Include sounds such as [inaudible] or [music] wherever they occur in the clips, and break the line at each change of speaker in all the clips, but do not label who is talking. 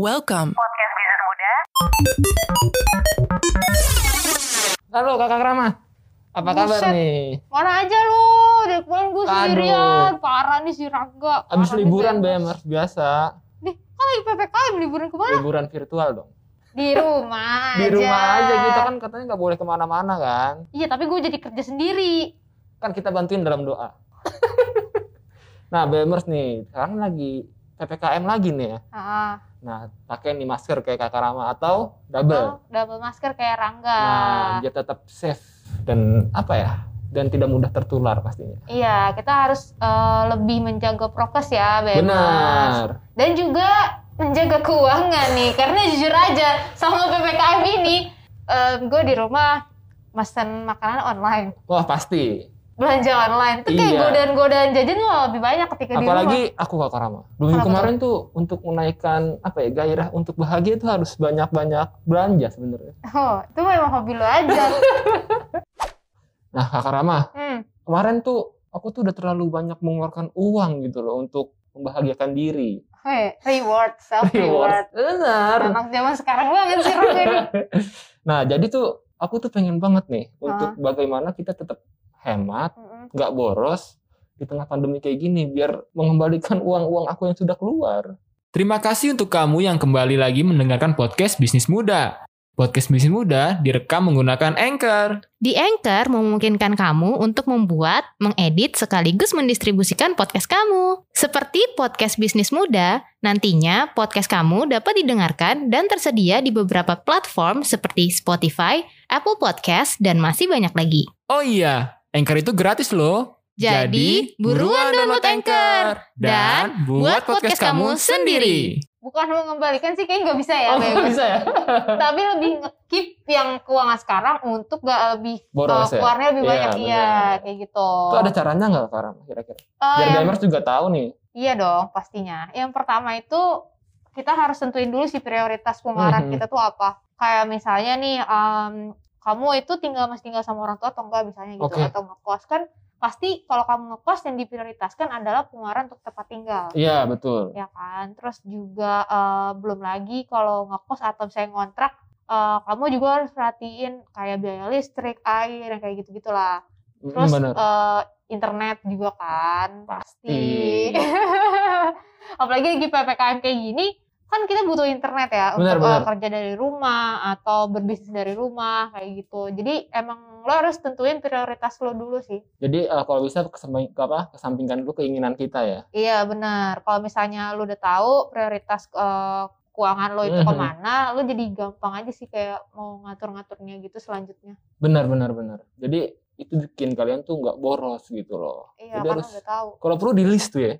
Welcome.
Podcast Bisnis Muda.
Halo kakak Rama. Apa kabar
Buset.
nih?
Mana aja lu? Dari kemarin gue sendirian. Parah nih si Raga.
Abis
Parah
liburan
Bem.
BM biasa.
Nih, kan lagi PPKM liburan ke mana?
Liburan virtual dong.
Di rumah [laughs]
Di rumah aja kita kan katanya nggak boleh ke mana-mana kan.
Iya, tapi gue jadi kerja sendiri.
Kan kita bantuin dalam doa. [laughs] nah BMers nih, sekarang lagi PPKM lagi nih ya.
Ah,
Nah pakai nih masker kayak kakak Rama atau double.
oh, double masker kayak Rangga.
Nah dia tetap safe dan apa ya? Dan tidak mudah tertular pastinya.
Iya, kita harus eh, lebih menjaga prokes ya, Bebas.
Benar.
Dan juga menjaga keuangan nih, karena jujur aja sama PPKM ini, gue di rumah mesen makanan online.
Wah pasti.
Belanja online itu kayak
Iya.
godaan-godaan jajan malah lebih banyak ketika di rumah.
Apalagi aku kakak Rama. Dua minggu
Kenapa
kemarin tuh untuk menaikkan apa ya gairah untuk bahagia itu harus banyak-banyak belanja sebenarnya.
Oh, itu memang hobi lo aja. [laughs]
Nah kakak Rama,
hmm.
kemarin tuh aku tuh udah terlalu banyak mengeluarkan uang gitu loh untuk membahagiakan diri.
Hey, reward, self reward.
Benar.
Anak zaman sekarang banget sih ini. [laughs]
Nah jadi tuh aku tuh pengen banget nih untuk bagaimana kita tetap hemat, nggak boros di tengah pandemi kayak gini biar mengembalikan uang-uang aku yang sudah keluar.
Terima kasih untuk kamu yang kembali lagi mendengarkan podcast Bisnis Muda. Podcast Bisnis Muda direkam menggunakan Anchor.
Di Anchor memungkinkan kamu untuk membuat, mengedit, sekaligus mendistribusikan podcast kamu. Seperti podcast bisnis muda, nantinya podcast kamu dapat didengarkan dan tersedia di beberapa platform seperti Spotify, Apple Podcast, dan masih banyak lagi.
Oh iya, Anchor itu gratis loh.
Jadi, buruan download Anchor dan buat podcast kamu sendiri.
Bukan mengembalikan sih kayaknya nggak bisa ya,
Oh nggak bisa ya? [laughs]
Tapi lebih keep yang keuangan sekarang untuk gak lebih
Boros
eh,
ya?
keluarnya lebih
Iya,
banyak. Iya, kayak gitu.
Itu ada caranya nggak Kak Rama kira-kira?
Eh,
Biar
yang-
gamers juga tahu nih.
Iya dong, pastinya. Yang pertama itu kita harus tentuin dulu sih prioritas pengeluaran
Mhm.
kita tuh apa. Kayak misalnya nih, em, kamu itu tinggal masih tinggal sama orang tua atau enggak misalnya gitu,
Oke.
atau ngekos kan pasti kalau kamu ngekos yang diprioritaskan adalah pengeluaran untuk tempat tinggal.
Iya betul.
Ya kan, terus juga eh, belum lagi kalau ngekos atau misalnya ngontrak, eh, kamu juga harus perhatiin kayak biaya listrik, air, yang kayak gitu gitulah. Terus
bener.
eh, internet juga kan
Pasti. [laughs]
Apalagi lagi PPKM kayak gini, kan kita butuh internet ya
Benar,
untuk eh,
benar.
kerja dari rumah atau berbisnis dari rumah kayak gitu. Jadi emang lo harus tentuin prioritas lo dulu sih.
Jadi eh, kalau bisa ke samping, ke apa, kesampingkan dulu keinginan kita ya.
Iya benar. Kalau misalnya lo udah tahu prioritas eh, keuangan lo itu
Mhm.
ke mana, lo jadi gampang aja sih kayak mau ngatur-ngaturnya gitu selanjutnya.
Benar benar benar. Jadi itu bikin kalian tuh nggak boros gitu loh.
Iya
Jadi harus
udah tahu.
kalau perlu di list tuh ya.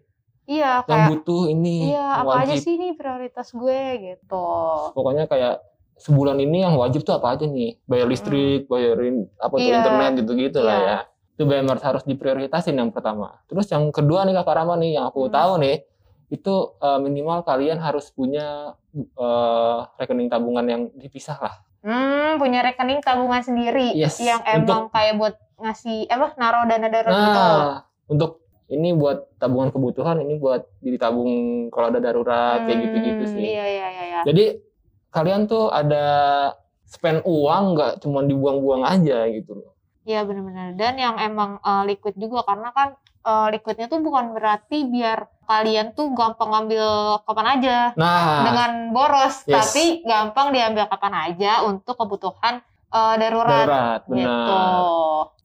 Iya
Yang
kayak
butuh ini
iya
yang
apa aja sih nih prioritas gue gitu.
Pokoknya kayak sebulan ini yang wajib tuh apa aja nih? Bayar listrik, bayarin apa tuh
Hmm. Iya.
internet gitu-gitu lah
Iya.
ya. Itu BMR harus diprioritasin yang pertama. Terus yang kedua nih Kakak Rama nih yang aku
Hmm.
tahu nih itu eh, minimal kalian harus punya eh, rekening tabungan yang dipisah lah.
Hmm, punya rekening tabungan sendiri
Yes,
yang emang kayak buat ngasih apa naruh dana darurat gitu.
Nah, untuk ini buat tabungan kebutuhan, ini buat ditabung kalau ada darurat kayak
Hmm,
gitu-gitu sih.
Iya iya iya. iya.
Jadi kalian tuh ada spend uang nggak cuma dibuang-buang aja gitu loh.
Iya benar-benar. Dan yang emang eh, liquid juga karena kan eh, liquidnya tuh bukan berarti biar kalian tuh gampang ngambil kapan aja
Nah,
dengan boros,
Yes.
tapi gampang diambil kapan aja untuk kebutuhan eh, darurat.
darurat, benar.
Gitu.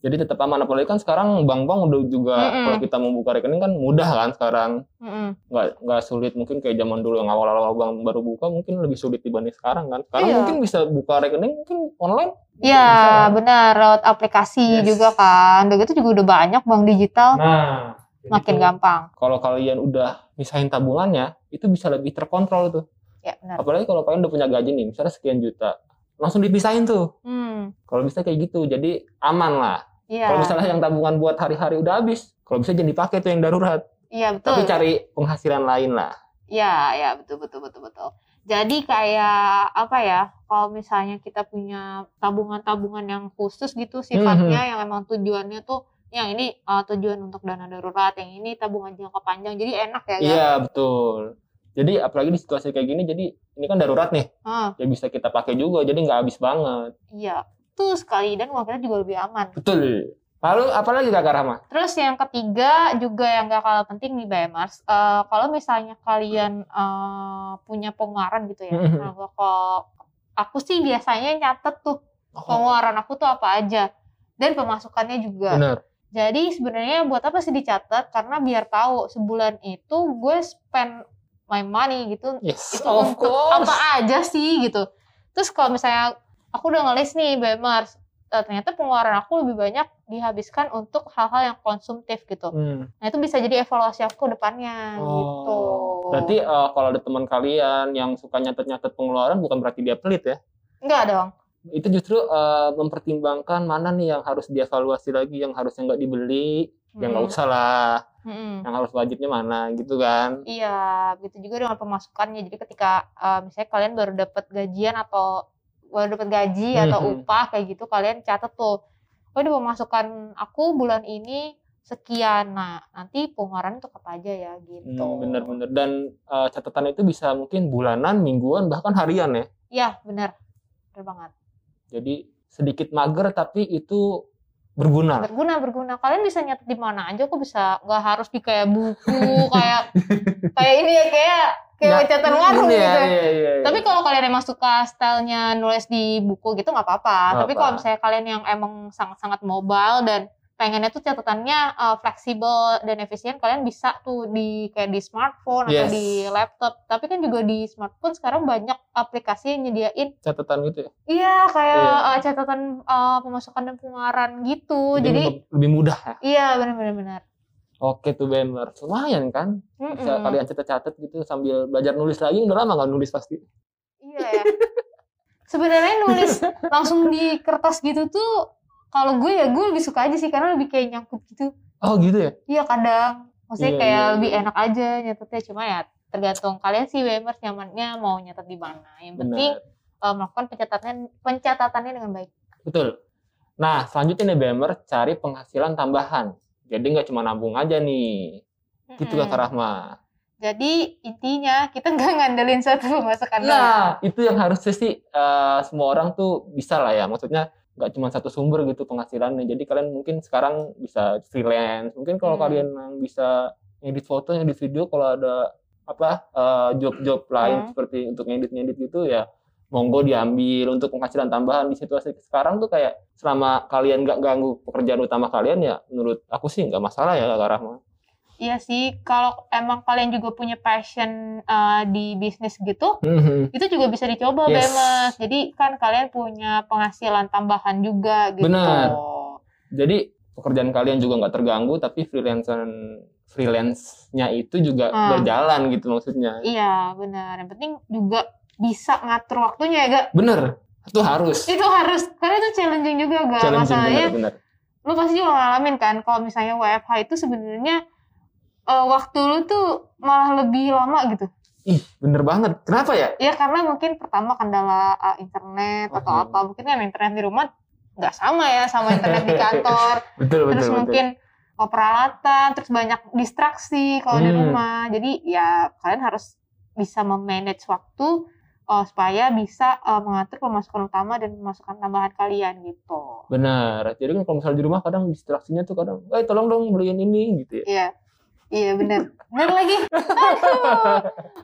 Jadi tetap aman apalagi kan sekarang bank-bank udah juga
Mm-mm.
kalau kita mau buka rekening kan mudah kan sekarang.
Mm-mm.
Nggak nggak sulit mungkin kayak zaman dulu yang awal-awal bank baru buka mungkin lebih sulit dibanding sekarang kan. Sekarang
Iya.
mungkin bisa buka rekening mungkin online.
Iya benar lewat aplikasi
Yes.
juga kan. Udah gitu juga udah banyak bank digital
Nah,
makin gampang.
kalau kalian udah misahin tabungannya, itu bisa lebih terkontrol tuh.
Ya benar.
Apalagi kalau kalian udah punya gaji nih, misalnya sekian juta, langsung dipisahin tuh.
Hmm.
Kalau bisa kayak gitu, jadi aman lah.
Iya.
Kalau misalnya yang tabungan buat hari-hari udah habis, kalau bisa jangan dipakai tuh yang darurat.
Iya betul.
Tapi cari penghasilan lain lah.
Iya, ya betul betul betul betul. Jadi kayak apa ya? Kalau misalnya kita punya tabungan-tabungan yang khusus gitu sifatnya
Mhm.
yang emang tujuannya tuh yang ini uh, tujuan untuk dana darurat, yang ini tabungan jangka panjang. Jadi enak ya, kan?
Iya betul. Jadi apalagi di situasi kayak gini, jadi ini kan darurat nih,
Ah,
ya bisa kita pakai juga, jadi nggak habis banget.
iya. Tuh sekali dan uang kita juga lebih aman.
Betul. Lalu apalagi kakak Rahma?
Terus yang ketiga juga yang gak kalah penting nih BMers, eh, kalau misalnya kalian eh, punya pengeluaran gitu ya,
Mhm.
nah kok aku sih biasanya nyatet tuh pengeluaran aku tuh apa aja dan pemasukannya juga.
Bener.
Jadi sebenarnya buat apa sih dicatat? Karena biar tahu sebulan itu gue spend my money gitu
Yes,
itu
of
untuk
course.
apa aja sih gitu. Terus kalau misalnya aku udah ngelis nih BMers, eh, ternyata pengeluaran aku lebih banyak dihabiskan untuk hal-hal yang konsumtif gitu.
Hmm.
Nah itu bisa jadi evaluasi aku depannya
Oh,
gitu.
Berarti eh, kalau ada teman kalian yang suka nyatet-nyatet pengeluaran bukan berarti dia pelit ya.
enggak dong.
Itu justru eh, mempertimbangkan mana nih yang harus dievaluasi lagi, yang harusnya nggak dibeli, yang nggak usah lah,
Mm-mm.
yang harus wajibnya mana gitu kan.
Iya, begitu juga dengan pemasukannya. Jadi ketika eh, misalnya kalian baru dapat gajian atau baru dapat gaji atau upah kayak gitu, kalian catat tuh, oh ini pemasukan aku bulan ini sekian. Nah, nanti pengeluaran untuk apa aja ya gitu.
Hmm, bener-bener. Dan eh, catatan itu bisa mungkin bulanan, mingguan, bahkan harian ya.
Iya, benar. Benar banget.
Jadi sedikit mager tapi itu berguna.
Berguna, berguna. Kalian bisa nyatet di mana aja kok bisa nggak harus di kayak buku, [laughs] kayak kayak ini ya kayak kayak
Nggak-
catatan warung
ini
gitu.
ya, iya, iya, iya.
Tapi kalau kalian emang suka stylenya nulis di buku gitu nggak apa-apa. Tapi kalau misalnya kalian yang emang sangat-sangat mobile dan pengennya tuh catatannya uh, fleksibel dan efisien, kalian bisa tuh di kayak di smartphone atau
Yes.
di laptop. Tapi kan juga di smartphone sekarang banyak aplikasi yang nyediain
catatan gitu ya.
iya kayak
Iya.
uh, catatan uh, pemasukan dan pengeluaran gitu. Jadi,
lebih, lebih mudah ya.
iya benar-benar benar.
Oke tuh Bemer, lumayan kan? Bisa
Mm-mm.
kalian catat-catat gitu sambil belajar nulis lagi, udah lama nggak nulis pasti.
Iya ya. Sebenarnya nulis [laughs] langsung di kertas gitu tuh kalau gue ya gue lebih suka aja sih karena lebih kayak nyangkut gitu.
Oh gitu ya?
Iya kadang. Maksudnya
Iya,
kayak
iya,
lebih
iya.
enak aja nyatetnya cuma ya tergantung kalian sih Wemers nyamannya mau nyatet di mana. Yang penting eh, melakukan pencatatan pencatatannya dengan baik.
Betul. Nah, selanjutnya nih Bemer, cari penghasilan tambahan. Jadi nggak cuma nabung aja nih. Gitu
Mm-mm.
Kak Rahma.
Jadi intinya kita nggak ngandelin satu [laughs] pemasukan doang.
Nah, itu yang harusnya sih eh, semua orang tuh bisa lah ya. Maksudnya nggak cuma satu sumber gitu penghasilannya. Jadi kalian mungkin sekarang bisa freelance. Mungkin kalau
Hmm.
kalian yang bisa ngedit foto, ngedit video, kalau ada apa eh, job-job lain
Hmm.
seperti untuk ngedit-ngedit gitu ya monggo diambil untuk penghasilan tambahan di situasi sekarang tuh kayak selama kalian nggak ganggu pekerjaan utama kalian ya menurut aku sih nggak masalah ya Kak Rahma.
Iya sih, kalau emang kalian juga punya passion eh, di bisnis gitu, itu juga bisa dicoba
Yes.
Bemes. Jadi kan kalian punya penghasilan tambahan juga gitu.
Benar. Jadi pekerjaan kalian juga nggak terganggu tapi freelancer freelance-nya itu juga
Hmm.
berjalan gitu maksudnya.
Iya, benar. Yang penting juga bisa ngatur waktunya ya, Gak?
Bener, itu harus.
Itu harus, karena itu challenging juga, Gak?
Challenging
Masalahnya,
bener-bener.
lu pasti juga ngalamin kan, kalau misalnya WFH itu sebenarnya eh, waktu lu tuh malah lebih lama gitu.
Ih, bener banget. Kenapa ya?
Ya karena mungkin pertama kendala eh, internet atau apa. Mungkin kan internet di rumah nggak sama ya sama internet di kantor. [laughs]
Betul, betul,
terus
betul.
mungkin oh, peralatan, terus banyak distraksi kalau di
Hmm.
rumah. Jadi ya kalian harus bisa memanage waktu uh, supaya bisa uh, mengatur pemasukan utama dan pemasukan tambahan kalian gitu.
Benar. Jadi kan kalau misalnya di rumah kadang distraksinya tuh kadang, eh tolong dong beliin ini gitu ya.
Iya. Iya bener. [laughs] Bener lagi. Aduh.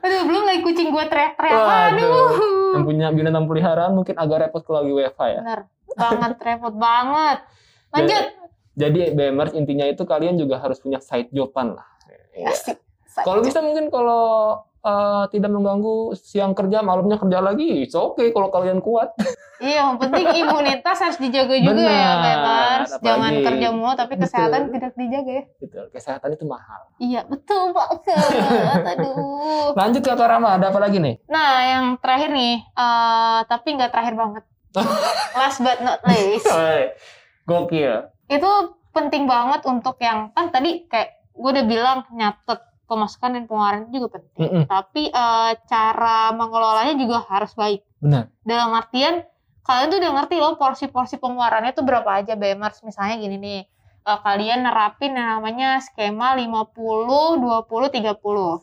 Aduh, belum lagi kucing gue teriak-teriak.
Waduh.
Aduh.
Yang punya binatang peliharaan mungkin agak repot kalau lagi WFH ya.
Bener. Banget, repot banget. [laughs] Lanjut.
Jadi BMers intinya itu kalian juga harus punya side joban lah. Iya.
Asik.
Kalau bisa mungkin kalau eh, tidak mengganggu siang kerja malamnya kerja lagi, it's okay kalau kalian kuat.
Iya, yang penting [laughs] imunitas harus dijaga juga ya,
Benar,
Bebas. Jangan kerja mulu tapi
Betul.
kesehatan tidak dijaga ya.
Gitu. Kesehatan itu mahal.
Iya, betul banget. Aduh.
Lanjut Kak Rama, ada apa lagi nih?
Nah, yang terakhir nih, eh, tapi nggak terakhir banget. [laughs] Last but not least,
Gokil.
itu penting banget untuk yang kan tadi kayak gue udah bilang nyatet pemasukan dan pengeluaran itu juga penting.
Mm-mm.
Tapi eh, cara mengelolanya juga harus baik.
Benar.
Dalam artian kalian tuh udah ngerti loh porsi-porsi pengeluarannya tuh berapa aja BMers. Misalnya gini nih, eh, kalian nerapin yang namanya skema 50 20 30.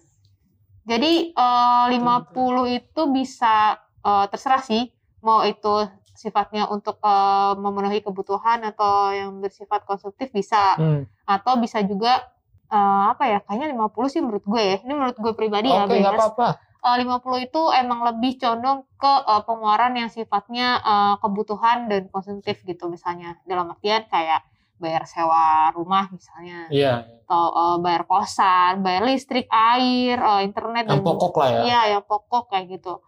Jadi eh, 50 itu bisa eh, terserah sih mau itu sifatnya untuk eh, memenuhi kebutuhan atau yang bersifat konsumtif bisa
Hmm.
atau bisa juga eh, apa ya kayaknya 50 sih menurut gue ya. Ini menurut gue pribadi ya
Oke, nggak
Bebas.
apa-apa.
Eh, 50 itu emang lebih condong ke eh, pengeluaran yang sifatnya eh, kebutuhan dan konsumtif gitu misalnya. Dalam artian kayak bayar sewa rumah misalnya
Iya,
atau eh, bayar kosan, bayar listrik, air, eh, internet
yang
dan
pokok lah ya.
Iya, yang pokok kayak gitu.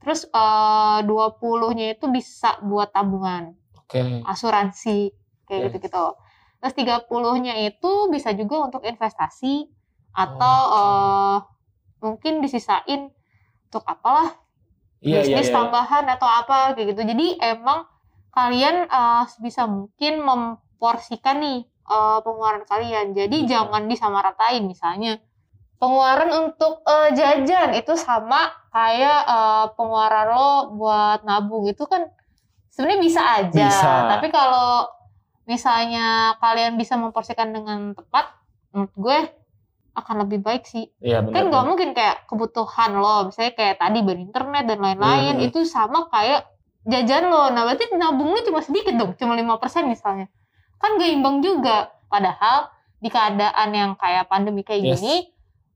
Terus eh 20-nya itu bisa buat tabungan,
Oke.
asuransi kayak
Yes.
gitu-gitu. Terus 30-nya itu bisa juga untuk investasi atau
Oke.
eh, mungkin disisain untuk apalah
Iya, iya,
bisnis
iya.
tambahan atau apa kayak gitu. Jadi emang kalian eh, sebisa mungkin memporsikan nih eh, pengeluaran kalian. Jadi
Bisa.
jangan disamaratain misalnya. Pengeluaran untuk eh, jajan itu sama kayak eh, pengeluaran lo buat nabung itu kan sebenarnya bisa aja.
Bisa.
Tapi kalau misalnya kalian bisa memporsikan dengan tepat, menurut gue akan lebih baik sih
Iya, benar.
kan nggak mungkin kayak kebutuhan lo misalnya kayak tadi berinternet dan lain-lain
Mhm.
itu sama kayak jajan lo nah berarti nabung lo cuma sedikit dong cuma 5% misalnya kan gak imbang juga padahal di keadaan yang kayak pandemi kayak
Yes.
gini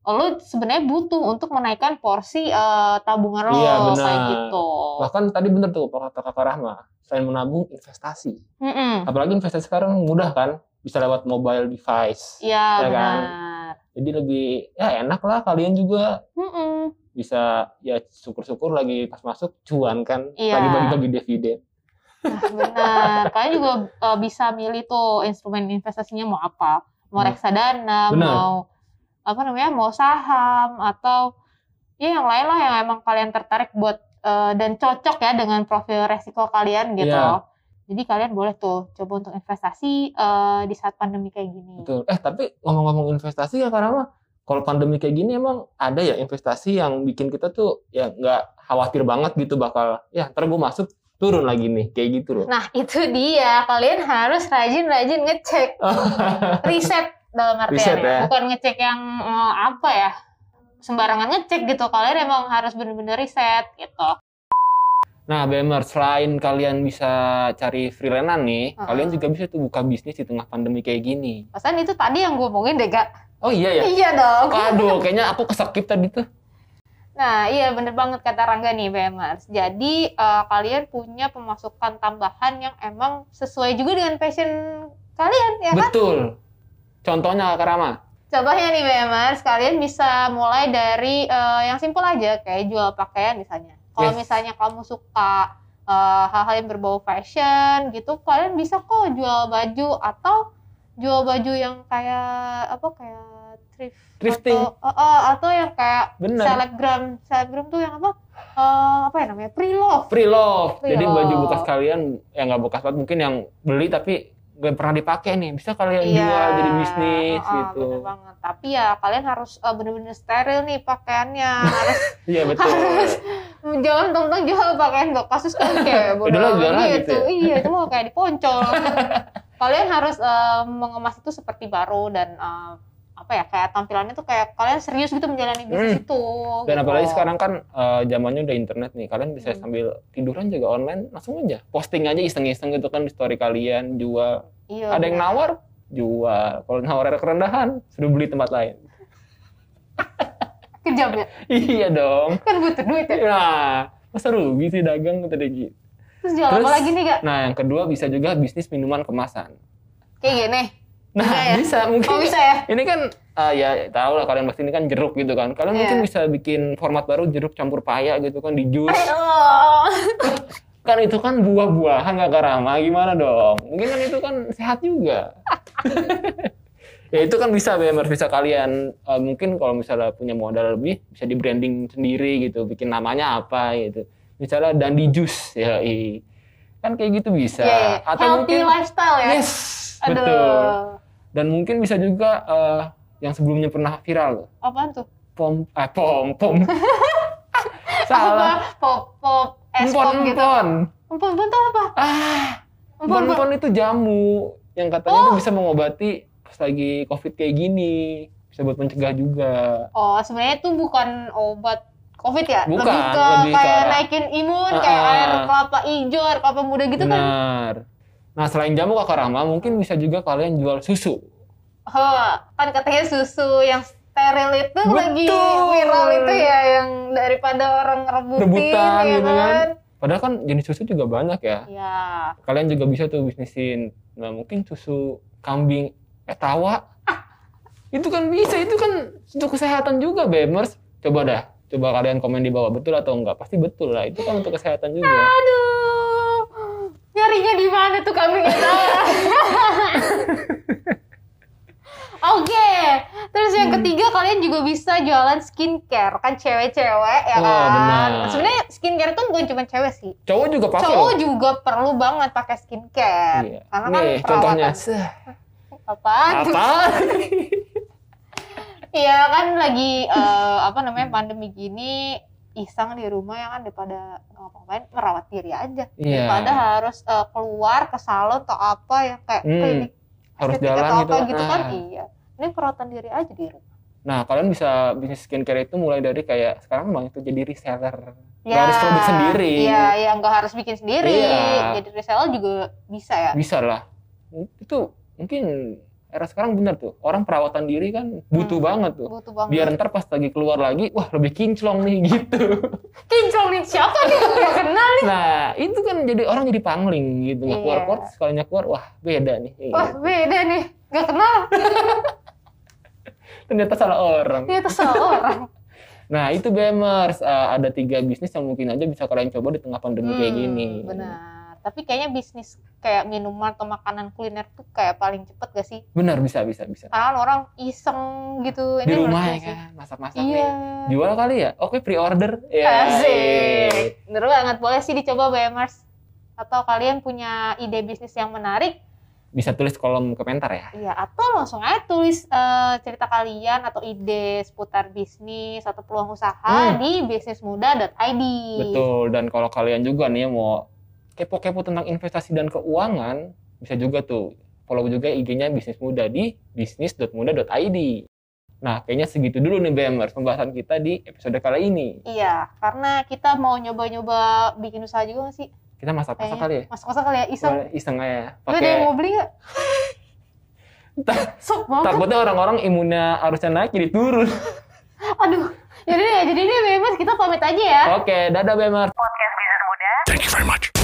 lo sebenarnya butuh untuk menaikkan porsi eh, tabungan lo
Iya, benar.
kayak gitu
Bahkan tadi bener tuh kata Kakak Rahma. Selain menabung, investasi.
Mm-mm.
Apalagi investasi sekarang mudah kan? Bisa lewat mobile device.
iya
Ya kan?
benar
Jadi lebih ya enak lah kalian juga
Mm-mm.
bisa ya syukur-syukur lagi pas masuk cuan kan
Iya.
lagi bagi-bagi dividen.
Nah, benar. Kalian juga eh, bisa milih tuh instrumen investasinya mau apa. Mau
Hmm.
reksadana,
Benar.
mau apa namanya, mau saham atau ya yang lain lah yang emang kalian tertarik buat eh, dan cocok ya dengan profil resiko kalian gitu.
Iya.
Jadi kalian boleh tuh coba untuk investasi eh, di saat pandemi kayak gini.
Betul. Eh tapi ngomong-ngomong investasi ya karena kalau pandemi kayak gini emang ada ya investasi yang bikin kita tuh ya nggak khawatir banget gitu bakal ya ntar gue masuk turun lagi nih kayak gitu loh.
Nah itu dia, kalian harus rajin-rajin ngecek [laughs] riset dalam artian
Riset
ya.
ya.
bukan ngecek yang eh, apa ya sembarangan ngecek gitu kalian emang harus bener-bener riset gitu
Nah, Bemer, selain kalian bisa cari freelance nih,
Heeh.
kalian juga bisa tuh buka bisnis di tengah pandemi kayak gini.
Pasan itu tadi yang gue omongin deh gak
Oh iya ya?
iya dong
Aduh, [laughs] kayaknya aku kesakit tadi tuh.
nah iya bener banget kata Rangga nih BMers jadi eh, kalian punya pemasukan tambahan yang emang sesuai juga dengan passion kalian ya kan
Betul. Contohnya Kak Rama.
Contohnya nih BMers, kalian bisa mulai dari eh, yang simpel aja kayak jual pakaian misalnya. Kalau
Yes.
misalnya kamu suka eh, hal-hal yang berbau fashion gitu, kalian bisa kok jual baju atau jual baju yang kayak apa kayak thrift
Thrifting.
atau eh, eh, atau yang kayak
Bener.
selebgram selebgram tuh yang apa Eh, apa ya namanya pre love
Free love. Jadi
love.
baju bekas kalian yang nggak bekas banget mungkin yang beli tapi nggak pernah dipakai nih. Bisa kalian jual jadi bisnis
Iya.
gitu.
bener banget. Tapi ya kalian harus eh, bener-bener steril nih pakaiannya. harus [laughs]
Iya betul.
Harus. jangan tentang jual pakaian bekas terus kan kayak [laughs] bodo
Udahlah, jual
amat
lah
gitu.
gitu ya.
Iya, itu mau kayak diponcol. [laughs] kalian harus eh, mengemas itu seperti baru dan eh, apa ya kayak tampilannya tuh kayak kalian serius gitu menjalani bisnis
Hmm.
itu.
Dan
gitu.
apalagi sekarang kan eh, zamannya udah internet nih, kalian bisa
Hmm.
sambil tiduran juga online langsung aja posting aja iseng-iseng gitu kan di story kalian jual.
Iya,
Ada yang
benar.
nawar, jual. Kalau nawar ada kerendahan, suruh beli tempat lain.
Kejam ya. [laughs]
iya dong.
Kan butuh duit ya.
Nah, masa rugi sih dagang kata dia gitu.
Terus jual apa
Terus-
lagi nih, Kak?
Nah, yang kedua bisa juga bisnis minuman kemasan.
Kayak gini.
Nah,
Bisa ya?
bisa mungkin.
Oh, bisa ya?
Ini kan ah, ya tahu lah kalian pasti ini kan jeruk gitu kan. Kalian
Iya.
mungkin bisa bikin format baru jeruk campur paya gitu kan di jus. [laughs]
Oh. [laughs]
kan itu kan buah-buahan gak karama gimana dong? Mungkin kan itu kan sehat juga. [laughs] ya itu kan bisa BMR bisa kalian eh, mungkin kalau misalnya punya modal lebih bisa di branding sendiri gitu, bikin namanya apa gitu. Misalnya Dandi Jus ya. i. Kan kayak gitu bisa.
Iya, iya.
Atau
Healthy
mungkin
lifestyle ya.
Yes,
Aduh.
betul. Dan mungkin bisa juga eh, yang sebelumnya pernah viral
Apaan tuh?
pom eh pom pom. [laughs] Salah.
Apa? Pop pop es pop gitu.
empon.
Empon empon tuh apa?
Ah,
Empon empon.
itu jamu yang katanya
Oh.
tuh bisa mengobati pas lagi covid kayak gini. bisa buat mencegah juga.
Oh, sebenarnya itu bukan obat COVID ya?
Bukan,
lebih ke
lebih ke
kayak
arah-
naikin imun,
Ah,
kayak
ah.
air kelapa hijau, air kelapa muda gitu kan.
Benar. Nah, selain jamu kakak Rama, mungkin bisa juga kalian jual susu.
Oh, kan katanya susu yang steril itu lagi
Betul.
viral itu ya, yang daripada orang rebutin,
Rebutan
ya
gitu
kan?
kan. Padahal kan jenis susu juga banyak ya.
Ya,
Kalian juga bisa tuh bisnisin. Nah, mungkin susu kambing etawa. [laughs] Itu kan bisa, itu kan untuk kesehatan juga, Bemers. Coba dah, coba kalian komen di bawah betul atau enggak. Pasti betul lah, itu kan untuk kesehatan juga.
aduh, nyarinya di mana tuh kambing itu? [laughs] Oke, terus yang
Hmm.
ketiga kalian juga bisa jualan skincare kan cewek-cewek ya
Oh,
kan.
benar.
Sebenarnya skincare itu bukan cuma cewek sih,
Cowok juga pakai
cowok
loh.
juga perlu banget pakai skincare.
Iya.
Karena kan
Nih, contohnya.
perawatan
Seh,
apaan?
Apa? [laughs]
Iya kan lagi eh, apa namanya pandemi gini iseng di rumah ya kan daripada ngapa-ngapain merawat diri aja
Iya.
daripada harus eh, keluar ke salon atau apa yang kayak
Hmm,
klinik
harus jalan
atau
gitu.
apa gitu kan
Nah.
iya ini perawatan diri aja di rumah
Nah, kalian bisa bisnis skincare itu mulai dari kayak sekarang banyak tuh jadi reseller.
ya
Nggak harus produk sendiri.
iya ya nggak harus bikin sendiri
Iya.
jadi reseller juga bisa ya
Bisa lah. Itu mungkin era sekarang bener tuh. Orang perawatan diri kan butuh
Hmm.
banget tuh.
butuh banget
Biar ntar pas lagi keluar lagi, wah lebih kinclong nih [laughs] gitu.
kinclong nih siapa nih nggak kenal nih
Nah, itu kan jadi orang jadi pangling gitu. Nggak
Iya.
keluar-keluar, sekalinya keluar, wah beda nih.
wah beda nih nggak kenal [laughs]
Ternyata salah orang.
dia tuh seorang
Nah, itu Bemers. Eh, ada tiga bisnis yang mungkin aja bisa kalian coba di tengah pandemi kayak
Hmm,
gini.
Benar. Tapi kayaknya bisnis kayak minuman atau makanan kuliner tuh kayak paling cepet gak sih?
Benar, bisa, bisa, bisa.
Karena kan orang iseng gitu.
Di
Ini
rumah ya kan, masak-masak
Iya.
nih. Jual kali ya? Oke, pre-order. Ya.
Asik. Bener banget. Boleh sih dicoba BMers. Atau kalian punya ide bisnis yang menarik,
Bisa tulis kolom komentar ya.
ya atau langsung aja tulis eh, cerita kalian atau ide seputar bisnis atau peluang usaha
Hmm.
di bisnismuda.id.
Betul. Dan kalau kalian juga nih mau kepo-kepo tentang investasi dan keuangan, bisa juga tuh follow juga IG-nya Bisnis Muda di bisnis.muda.id. Nah, kayaknya segitu dulu nih BMers pembahasan kita di episode kali ini.
Iya, karena kita mau nyoba-nyoba bikin usaha juga nggak sih?
Kita masak-masak kali ya?
Masak-masak kali ya, iseng.
Boleh iseng aja.
Lu ada yang
Pakai
mau beli nggak? Sok banget.
takutnya orang-orang imunnya harusnya naik jadi turun. [laughs]
Aduh. Jadi ya, jadi ini bebas kita pamit aja ya.
Oke, dadah BMers.
Thank you very much.